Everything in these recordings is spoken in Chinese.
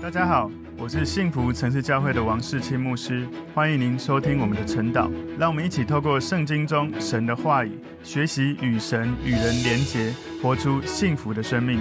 大家好，我是幸福城市教会的王世清牧师，欢迎您收听我们的晨祷。让我们一起透过圣经中神的话语，学习与神与人连结，活出幸福的生命。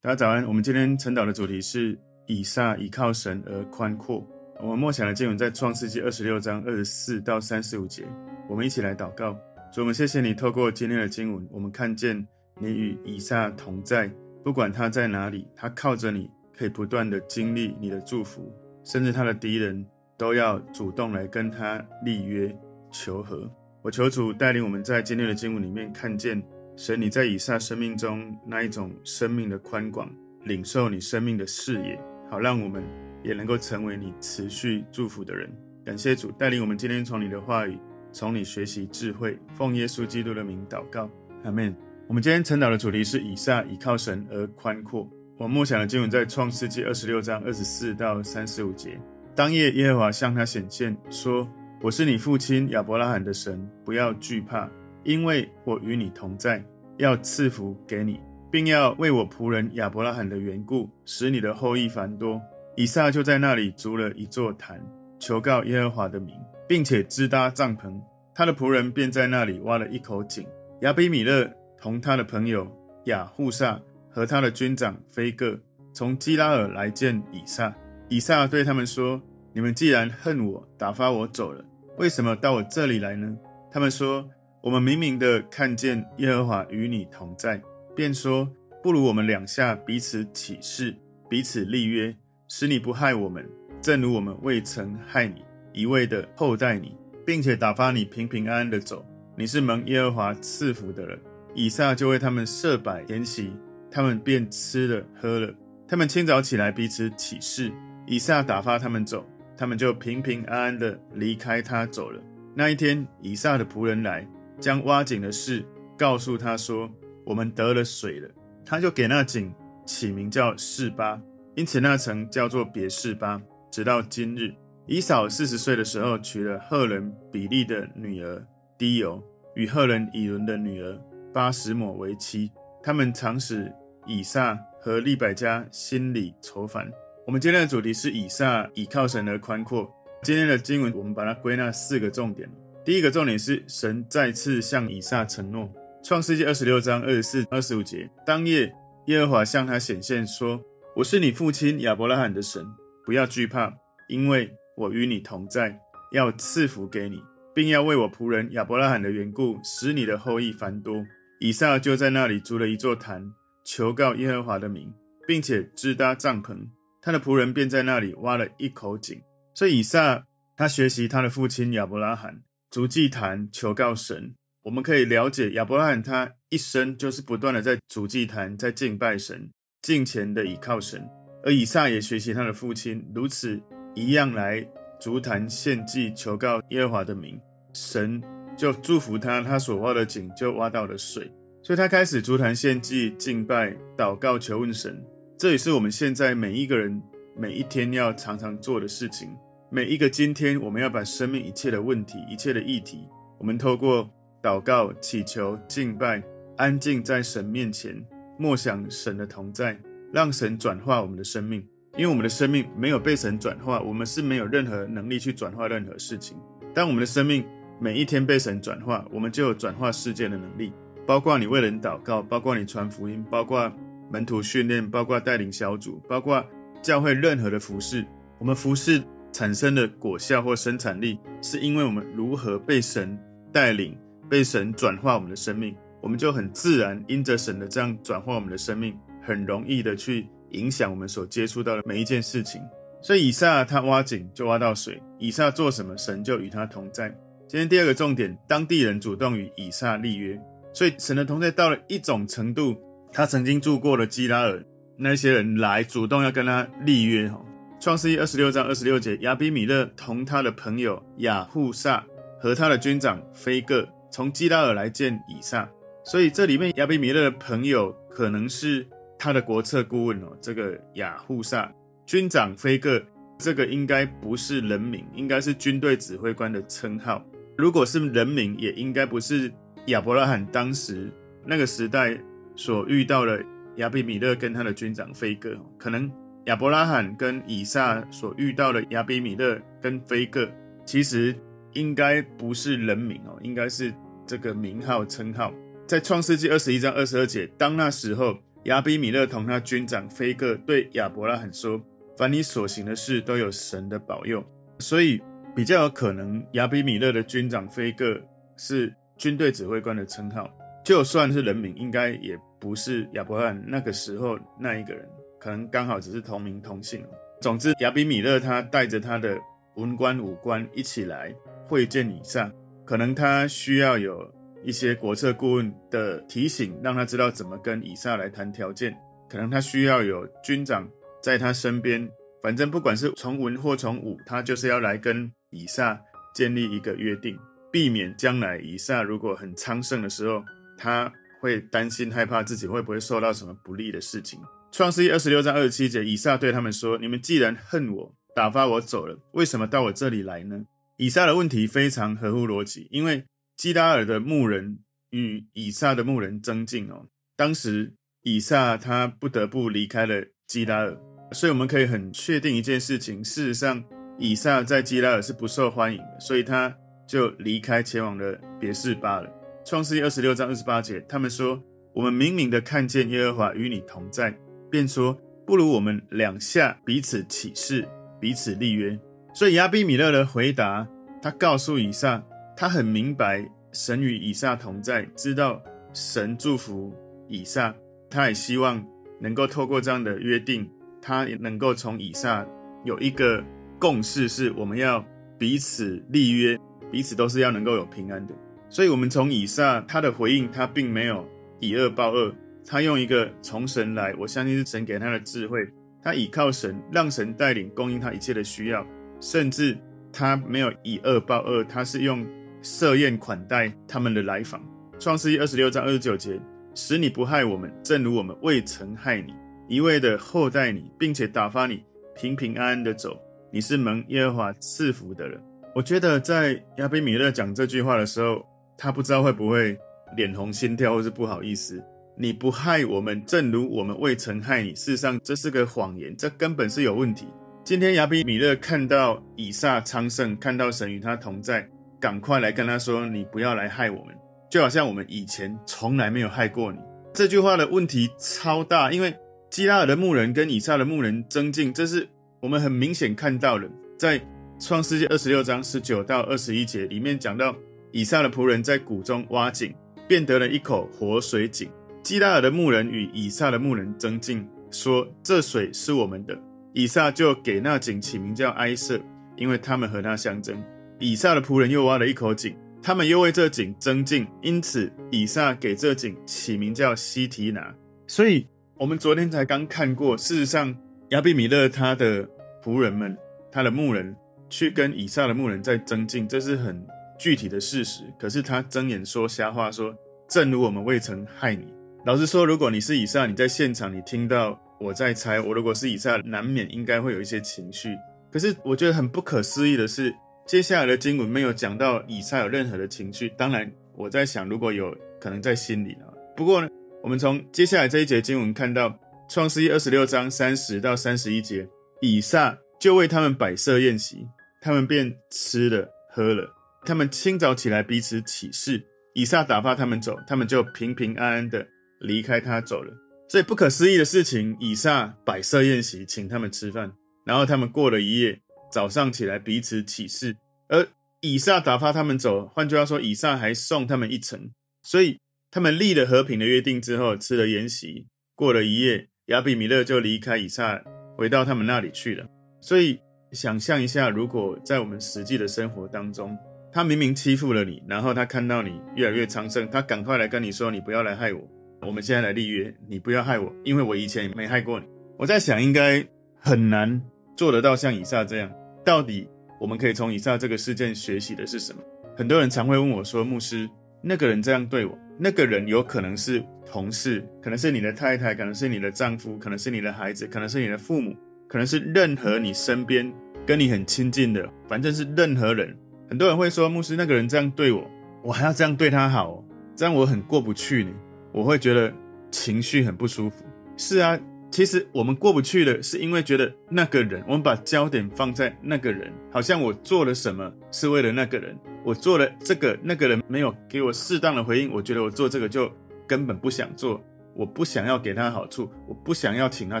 大家早安，我们今天晨祷的主题是以撒倚靠神而宽阔。我们默想的经文在创世纪二十六章二十四到三十五节。我们一起来祷告，主，我们谢谢你透过今天的经文，我们看见你与以撒同在，不管他在哪里，他靠着你。可以不断的经历你的祝福，甚至他的敌人都要主动来跟他立约求和。我求主带领我们在今天的经文里面看见神你在以撒生命中那一种生命的宽广，领受你生命的视野，好让我们也能够成为你持续祝福的人。感谢主带领我们今天从你的话语，从你学习智慧，奉耶稣基督的名祷告，阿门。我们今天晨祷的主题是以撒倚靠神而宽阔。我默想的经文在创世记二十六章二十四到三十五节。当夜，耶和华向他显现，说：“我是你父亲亚伯拉罕的神，不要惧怕，因为我与你同在，要赐福给你，并要为我仆人亚伯拉罕的缘故，使你的后裔繁多。”以撒就在那里筑了一座坛，求告耶和华的名，并且支搭帐篷。他的仆人便在那里挖了一口井。亚比米勒同他的朋友亚户萨。和他的军长非各从基拉尔来见以撒。以撒对他们说：“你们既然恨我，打发我走了，为什么到我这里来呢？”他们说：“我们明明的看见耶和华与你同在，便说：不如我们两下彼此起誓，彼此立约，使你不害我们，正如我们未曾害你，一味的厚待你，并且打发你平平安安的走。你是蒙耶和华赐福的人。”以撒就为他们设摆筵席。他们便吃了喝了。他们清早起来，彼此起誓。以撒打发他们走，他们就平平安安地离开他走了。那一天，以撒的仆人来，将挖井的事告诉他说：“我们得了水了。”他就给那井起名叫示巴，因此那城叫做别是巴，直到今日。以扫四十岁的时候，娶了赫人比利的女儿低油，与赫人以伦的女儿巴实抹为妻。他们常使。以撒和利百加心里愁烦。我们今天的主题是以撒倚靠神而宽阔。今天的经文，我们把它归纳四个重点。第一个重点是神再次向以撒承诺。创世记二十六章二十四、二十五节，当夜耶和华向他显现说：“我是你父亲亚伯拉罕的神，不要惧怕，因为我与你同在，要赐福给你，并要为我仆人亚伯拉罕的缘故，使你的后裔繁多。”以撒就在那里筑了一座坛。求告耶和华的名，并且支搭帐篷，他的仆人便在那里挖了一口井。所以以撒他学习他的父亲亚伯拉罕逐祭坛，求告神。我们可以了解亚伯拉罕他一生就是不断的在逐祭坛，在敬拜神，敬虔的倚靠神。而以撒也学习他的父亲如此一样来逐坛献祭，求告耶和华的名，神就祝福他，他所挖的井就挖到了水。所以他开始筑坛献祭、敬拜、祷告、求问神，这也是我们现在每一个人每一天要常常做的事情。每一个今天，我们要把生命一切的问题、一切的议题，我们透过祷告、祈求、敬拜，安静在神面前，默想神的同在，让神转化我们的生命。因为我们的生命没有被神转化，我们是没有任何能力去转化任何事情。当我们的生命每一天被神转化，我们就有转化世界的能力。包括你为人祷告，包括你传福音，包括门徒训练，包括带领小组，包括教会任何的服事，我们服事产生的果效或生产力，是因为我们如何被神带领，被神转化我们的生命，我们就很自然因着神的这样转化我们的生命，很容易的去影响我们所接触到的每一件事情。所以以撒他挖井就挖到水，以撒做什么，神就与他同在。今天第二个重点，当地人主动与以撒立约。所以神的同在到了一种程度，他曾经住过的基拉尔，那些人来主动要跟他立约。哈，创世记二十六章二十六节，亚比米勒同他的朋友雅户萨和他的军长非各从基拉尔来见以撒。所以这里面亚比米勒的朋友可能是他的国策顾问哦，这个雅户萨军长非各，这个应该不是人名，应该是军队指挥官的称号。如果是人名，也应该不是。亚伯拉罕当时那个时代所遇到的亚比米勒跟他的军长非各，可能亚伯拉罕跟以撒所遇到的亚比米勒跟非各，其实应该不是人名哦，应该是这个名号称号。在创世纪二十一章二十二节，当那时候亚比米勒同他军长非各对亚伯拉罕说：“凡你所行的事，都有神的保佑。”所以比较有可能亚比米勒的军长非各是军队指挥官的称号，就算是人名，应该也不是亚伯拉罕那个时候那一个人。可能刚好只是同名同姓。总之，亚比米勒他带着他的文官武官一起来会见以撒。可能他需要有一些国策顾问的提醒，让他知道怎么跟以撒来谈条件。可能他需要有军长在他身边。反正不管是从文或从武，他就是要来跟以撒建立一个约定，避免将来以撒如果很昌盛的时候，他会担心害怕自己会不会受到什么不利的事情。创世记二十六章二十七节，以撒对他们说：“你们既然恨我，打发我走了，为什么到我这里来呢？”以撒的问题非常合乎逻辑，因为基拉尔的牧人与以撒的牧人争竞哦。当时以撒他不得不离开了基拉尔，所以我们可以很确定一件事情：事实上，以撒在基拉尔是不受欢迎的，所以他就离开前往了别是巴了。创世记二十六章二十八节，他们说：“我们明明的看见耶和华与你同在。”便说：“不如我们两下彼此起誓，彼此立约。”所以亚比米勒的回答，他告诉以撒，他很明白神与以撒同在，知道神祝福以撒，他也希望能够透过这样的约定，他也能够从以撒有一个共识，是我们要彼此立约，彼此都是要能够有平安的。所以，我们从以撒他的回应，他并没有以恶报恶。他用一个从神来，我相信是神给他的智慧。他倚靠神，让神带领供应他一切的需要，甚至他没有以恶报恶，他是用设宴款待他们的来访。创世记二十六章二十九节，使你不害我们，正如我们未曾害你，一味的厚待你，并且打发你平平安安的走。你是蒙耶和华赐福的人。我觉得在亚比米勒讲这句话的时候，他不知道会不会脸红心跳，或是不好意思。你不害我们，正如我们未曾害你。事实上，这是个谎言，这根本是有问题。今天亚比米勒看到以撒昌盛，看到神与他同在，赶快来跟他说：“你不要来害我们，就好像我们以前从来没有害过你。”这句话的问题超大，因为基拉尔的牧人跟以撒的牧人增进，这是我们很明显看到的。在创世记二十六章十九到二十一节里面讲到，以撒的仆人在谷中挖井，便得了一口活水井。基拉尔的牧人与以撒的牧人争竞，说：“这水是我们的。”以撒就给那井起名叫埃瑟，因为他们和他相争。以撒的仆人又挖了一口井，他们又为这井争竞，因此以撒给这井起名叫西提拿。所以，我们昨天才刚看过，事实上，亚比米勒他的仆人们，他的牧人去跟以撒的牧人在争竞，这是很具体的事实。可是他睁眼说瞎话，说：“正如我们未曾害你。”老实说，如果你是以撒，你在现场，你听到我在猜，我如果是以撒，难免应该会有一些情绪。可是我觉得很不可思议的是，接下来的经文没有讲到以撒有任何的情绪。当然，我在想，如果有可能在心里呢。不过呢，我们从接下来这一节经文看到，创世记二十六章三十到三十一节，以撒就为他们摆设宴席，他们便吃了喝了。他们清早起来彼此起誓，以撒打发他们走，他们就平平安安的。离开他走了，所以不可思议的事情，以撒摆设宴席，请他们吃饭，然后他们过了一夜，早上起来彼此起誓，而以撒打发他们走，换句话说，以撒还送他们一程，所以他们立了和平的约定之后，吃了筵席，过了一夜，亚比米勒就离开以撒，回到他们那里去了。所以想象一下，如果在我们实际的生活当中，他明明欺负了你，然后他看到你越来越昌盛，他赶快来跟你说，你不要来害我。我们现在来立约，你不要害我，因为我以前也没害过你。我在想，应该很难做得到像以撒这样。到底我们可以从以撒这个事件学习的是什么？很多人常会问我说：“牧师，那个人这样对我，那个人有可能是同事，可能是你的太太，可能是你的丈夫，可能是你的孩子，可能是你的父母，可能是任何你身边跟你很亲近的，反正是任何人。”很多人会说：“牧师，那个人这样对我，我还要这样对他好哦，这样我很过不去呢。”我会觉得情绪很不舒服。是啊，其实我们过不去的是因为觉得那个人，我们把焦点放在那个人，好像我做了什么是为了那个人，我做了这个，那个人没有给我适当的回应，我觉得我做这个就根本不想做，我不想要给他好处，我不想要请他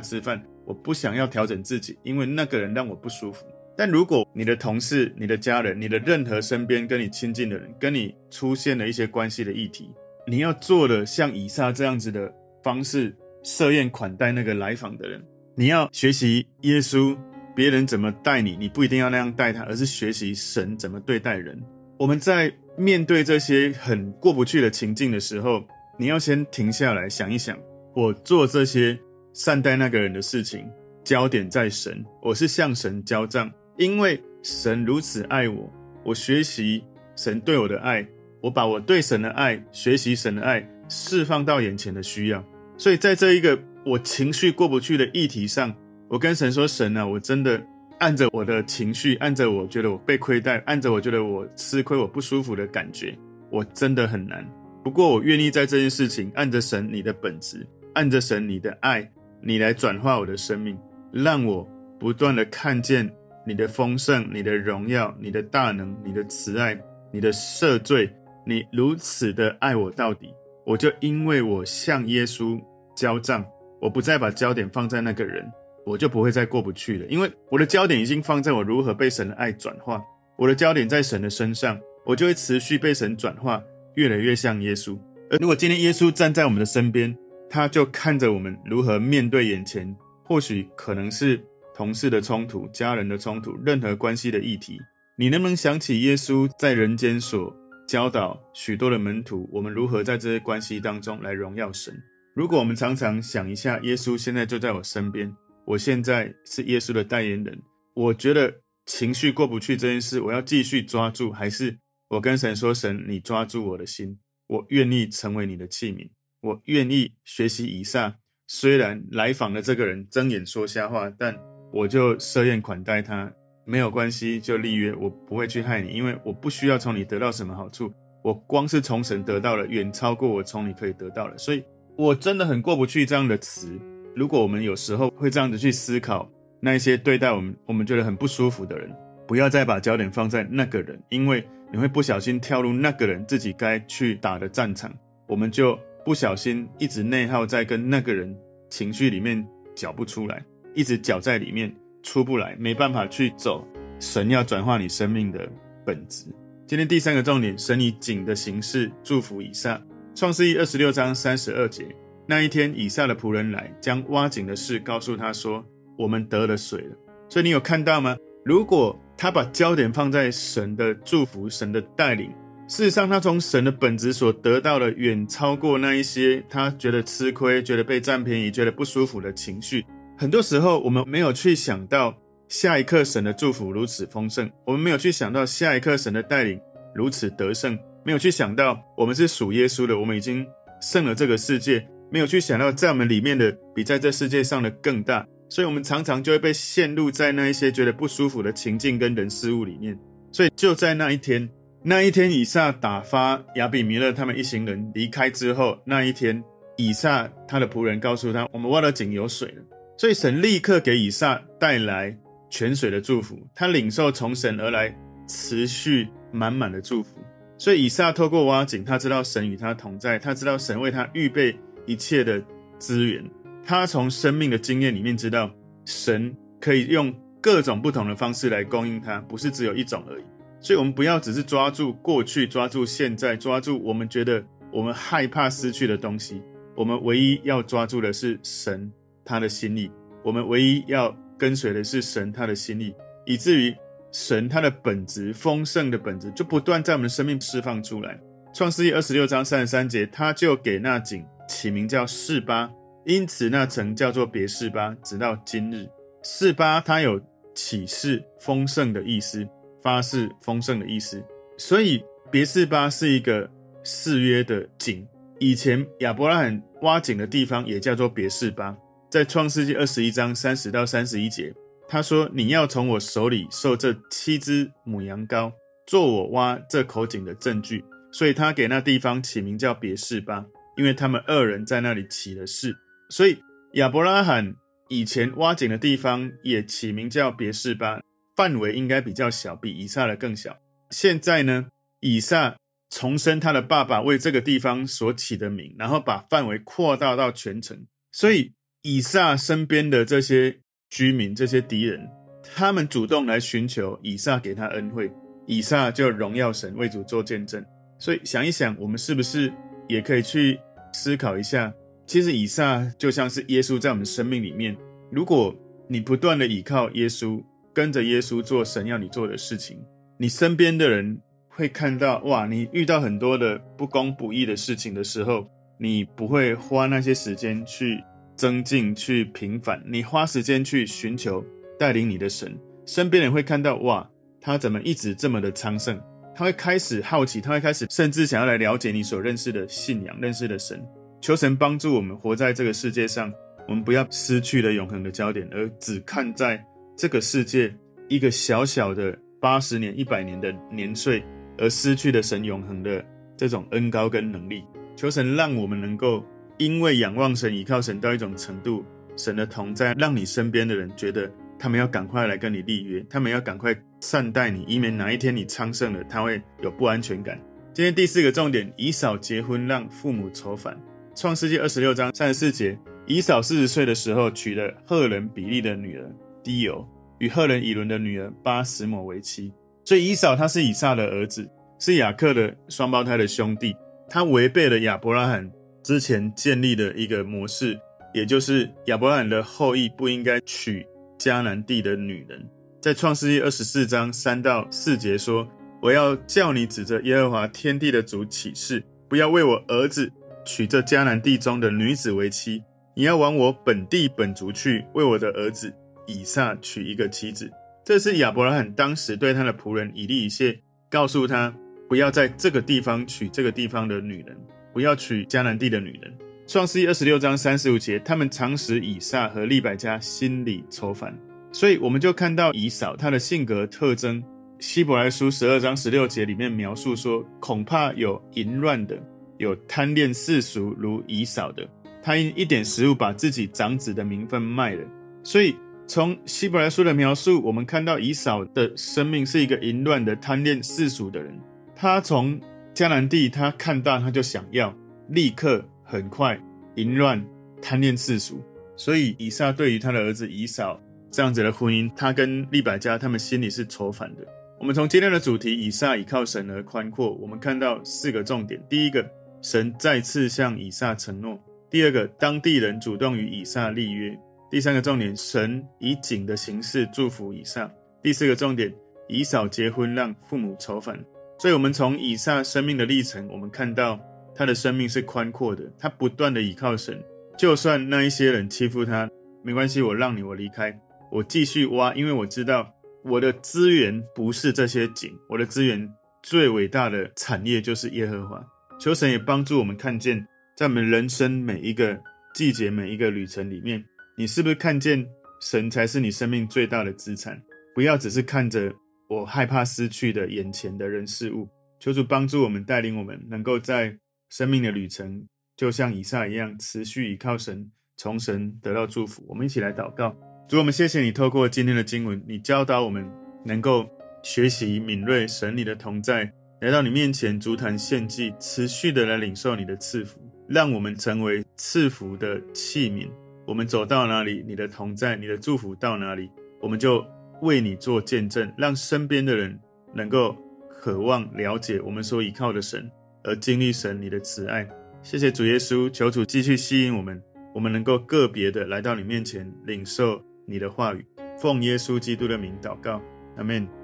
吃饭，我不想要调整自己，因为那个人让我不舒服。但如果你的同事、你的家人、你的任何身边跟你亲近的人，跟你出现了一些关系的议题，你要做的像以撒这样子的方式。设宴款待那个来访的人，你要学习耶稣，别人怎么待你，你不一定要那样待他，而是学习神怎么对待人。我们在面对这些很过不去的情境的时候，你要先停下来想一想，我做这些善待那个人的事情，焦点在神，我是向神交账，因为神如此爱我，我学习神对我的爱，我把我对神的爱、学习神的爱释放到眼前的需要。所以，在这一个我情绪过不去的议题上，我跟神说：“神啊，我真的按着我的情绪，按着我觉得我被亏待，按着我觉得我吃亏、我不舒服的感觉，我真的很难。不过，我愿意在这件事情，按着神你的本质，按着神你的爱，你来转化我的生命，让我不断的看见你的丰盛、你的荣耀、你的大能、你的慈爱、你的赦罪，你如此的爱我到底。”我就因为我向耶稣交账，我不再把焦点放在那个人，我就不会再过不去了。因为我的焦点已经放在我如何被神的爱转化，我的焦点在神的身上，我就会持续被神转化，越来越像耶稣。而如果今天耶稣站在我们的身边，他就看着我们如何面对眼前，或许可能是同事的冲突、家人的冲突、任何关系的议题，你能不能想起耶稣在人间所教导许多的门徒，我们如何在这些关系当中来荣耀神。如果我们常常想一下，耶稣现在就在我身边，我现在是耶稣的代言人。我觉得情绪过不去这件事，我要继续抓住，还是我跟神说：“神，你抓住我的心，我愿意成为你的器皿，我愿意学习以撒。虽然来访的这个人睁眼说瞎话，但我就设宴款待他。”没有关系，就立约，我不会去害你，因为我不需要从你得到什么好处，我光是从神得到了，远超过我从你可以得到的，所以我真的很过不去这样的词。如果我们有时候会这样子去思考，那一些对待我们我们觉得很不舒服的人，不要再把焦点放在那个人，因为你会不小心跳入那个人自己该去打的战场，我们就不小心一直内耗在跟那个人情绪里面搅不出来，一直搅在里面。出不来，没办法去走。神要转化你生命的本质。今天第三个重点，神以井的形式祝福以撒。创世记二十六章三十二节，那一天以撒的仆人来，将挖井的事告诉他说：“我们得了水了。”所以你有看到吗？如果他把焦点放在神的祝福、神的带领，事实上他从神的本质所得到的，远超过那一些他觉得吃亏、觉得被占便宜、觉得不舒服的情绪。很多时候，我们没有去想到下一刻神的祝福如此丰盛，我们没有去想到下一刻神的带领如此得胜，没有去想到我们是属耶稣的，我们已经胜了这个世界，没有去想到在我们里面的比在这世界上的更大，所以我们常常就会被陷入在那一些觉得不舒服的情境跟人事物里面。所以就在那一天，那一天以撒打发亚比米勒他们一行人离开之后，那一天以撒他的仆人告诉他：“我们挖的井有水了。”所以神立刻给以撒带来泉水的祝福，他领受从神而来持续满满的祝福。所以以撒透过挖井，他知道神与他同在，他知道神为他预备一切的资源。他从生命的经验里面知道，神可以用各种不同的方式来供应他，不是只有一种而已。所以，我们不要只是抓住过去，抓住现在，抓住我们觉得我们害怕失去的东西。我们唯一要抓住的是神。他的心意，我们唯一要跟随的是神他的心意，以至于神他的本质丰盛的本质就不断在我们的生命释放出来。创世记二十六章三十三节，他就给那井起名叫示巴，因此那城叫做别是巴，直到今日。示巴它有启示丰盛的意思，发誓丰盛的意思，所以别是巴是一个誓约的井。以前亚伯拉罕挖井的地方也叫做别是巴。在创世纪二十一章三十到三十一节，他说：“你要从我手里受这七只母羊羔，做我挖这口井的证据。”所以，他给那地方起名叫别是巴，因为他们二人在那里起了誓。所以，亚伯拉罕以前挖井的地方也起名叫别是巴，范围应该比较小，比以撒的更小。现在呢，以撒重申他的爸爸为这个地方所起的名，然后把范围扩大到全城。所以以撒身边的这些居民、这些敌人，他们主动来寻求以撒给他恩惠，以撒就荣耀神，为主做见证。所以想一想，我们是不是也可以去思考一下？其实以撒就像是耶稣在我们生命里面，如果你不断的倚靠耶稣，跟着耶稣做神要你做的事情，你身边的人会看到，哇，你遇到很多的不公不义的事情的时候，你不会花那些时间去增进、去平反，你花时间去寻求带领你的神。身边人会看到，哇，他怎么一直这么的昌盛？他会开始好奇，他会开始甚至想要来了解你所认识的信仰、认识的神。求神帮助我们活在这个世界上，我们不要失去了永恒的焦点，而只看在这个世界一个小小的。八十年、一百年的年岁，而失去了神永恒的这种恩高跟能力。求神让我们能够因为仰望神、倚靠神到一种程度，神的同在让你身边的人觉得他们要赶快来跟你立约，他们要赶快善待你，以免哪一天你昌盛了，他会有不安全感。今天第四个重点：以扫结婚让父母愁烦。创世纪二十六章三十四节，以扫四十岁的时候娶了赫人比利的女儿低油。与赫人以伦的女儿巴实抹为妻，所以以扫他是以撒的儿子，是雅克的双胞胎的兄弟。他违背了亚伯拉罕之前建立的一个模式，也就是亚伯拉罕的后裔不应该娶迦南地的女人。在创世记二十四章三到四节说：“我要叫你指着耶和华天地的主起誓，不要为我儿子娶这迦南地中的女子为妻，你要往我本地本族去，为我的儿子。”以撒娶一个妻子，这是亚伯拉罕当时对他的仆人以利以谢告诉他，不要在这个地方娶这个地方的女人，不要娶迦南地的女人。创世记二十六章三十五节，他们常使以撒和利百加心里愁烦，所以我们就看到以扫他的性格特征。希伯来书十二章十六节里面描述说，恐怕有淫乱的，有贪恋世俗如以扫的，他因一点食物把自己长子的名分卖了，所以。从希伯来书的描述，我们看到以扫的生命是一个淫乱的、贪恋世俗的人。他从迦南地，他看到他就想要，立刻很快淫乱、贪恋世俗。所以以撒对于他的儿子以扫这样子的婚姻，他跟利百加他们心里是仇反的。我们从今天的主题以撒倚靠神而宽阔，我们看到四个重点：第一个，神再次向以撒承诺；第二个，当地人主动与以撒立约。第三个重点，神以井的形式祝福以撒。第四个重点，以扫结婚让父母愁烦。所以，我们从以撒生命的历程，我们看到他的生命是宽阔的。他不断的倚靠神，就算那一些人欺负他，没关系，我让你，我离开，我继续挖，因为我知道我的资源不是这些井，我的资源最伟大的产业就是耶和华。求神也帮助我们看见，在我们人生每一个季节、每一个旅程里面。你是不是看见神才是你生命最大的资产？不要只是看着我害怕失去的眼前的人事物。求主帮助我们，带领我们，能够在生命的旅程，就像以撒一样，持续依靠神，从神得到祝福。我们一起来祷告：主，我们谢谢你，透过今天的经文，你教导我们能够学习敏锐神你的同在，来到你面前，足坛献祭，持续的来领受你的赐福，让我们成为赐福的器皿。我们走到哪里，你的同在、你的祝福到哪里，我们就为你做见证，让身边的人能够渴望了解我们所依靠的神，而经历神你的慈爱。谢谢主耶稣，求主继续吸引我们，我们能够个别的来到你面前领受你的话语，奉耶稣基督的名祷告，阿门。